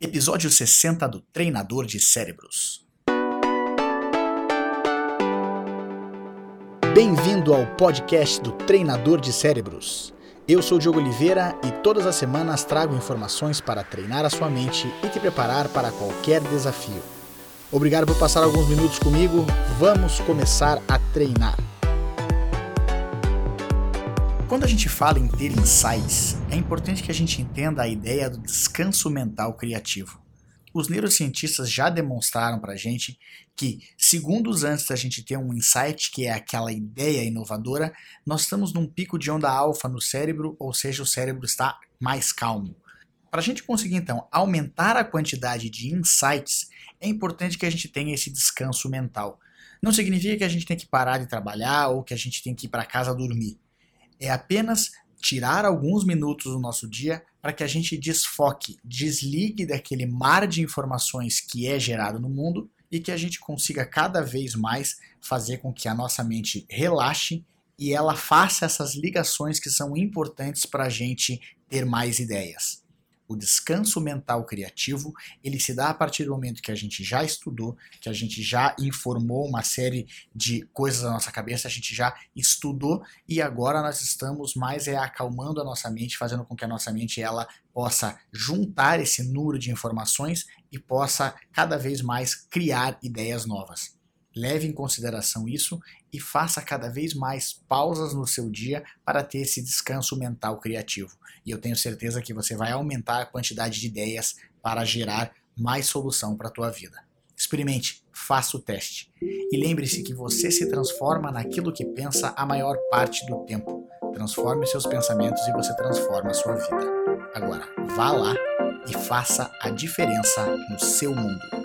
Episódio 60 do Treinador de Cérebros. Bem-vindo ao podcast do Treinador de Cérebros. Eu sou o Diogo Oliveira e todas as semanas trago informações para treinar a sua mente e te preparar para qualquer desafio. Obrigado por passar alguns minutos comigo. Vamos começar a treinar. Quando a gente fala em ter insights, é importante que a gente entenda a ideia do descanso mental criativo. Os neurocientistas já demonstraram para a gente que, segundos antes da gente ter um insight, que é aquela ideia inovadora, nós estamos num pico de onda alfa no cérebro, ou seja, o cérebro está mais calmo. Para a gente conseguir, então, aumentar a quantidade de insights, é importante que a gente tenha esse descanso mental. Não significa que a gente tem que parar de trabalhar ou que a gente tem que ir para casa dormir é apenas tirar alguns minutos do nosso dia para que a gente desfoque, desligue daquele mar de informações que é gerado no mundo e que a gente consiga cada vez mais fazer com que a nossa mente relaxe e ela faça essas ligações que são importantes para a gente ter mais ideias. O descanso mental criativo, ele se dá a partir do momento que a gente já estudou, que a gente já informou uma série de coisas na nossa cabeça, a gente já estudou e agora nós estamos mais é acalmando a nossa mente, fazendo com que a nossa mente ela possa juntar esse número de informações e possa cada vez mais criar ideias novas. Leve em consideração isso e faça cada vez mais pausas no seu dia para ter esse descanso mental criativo. E eu tenho certeza que você vai aumentar a quantidade de ideias para gerar mais solução para a tua vida. Experimente, faça o teste. E lembre-se que você se transforma naquilo que pensa a maior parte do tempo. Transforme seus pensamentos e você transforma a sua vida. Agora, vá lá e faça a diferença no seu mundo.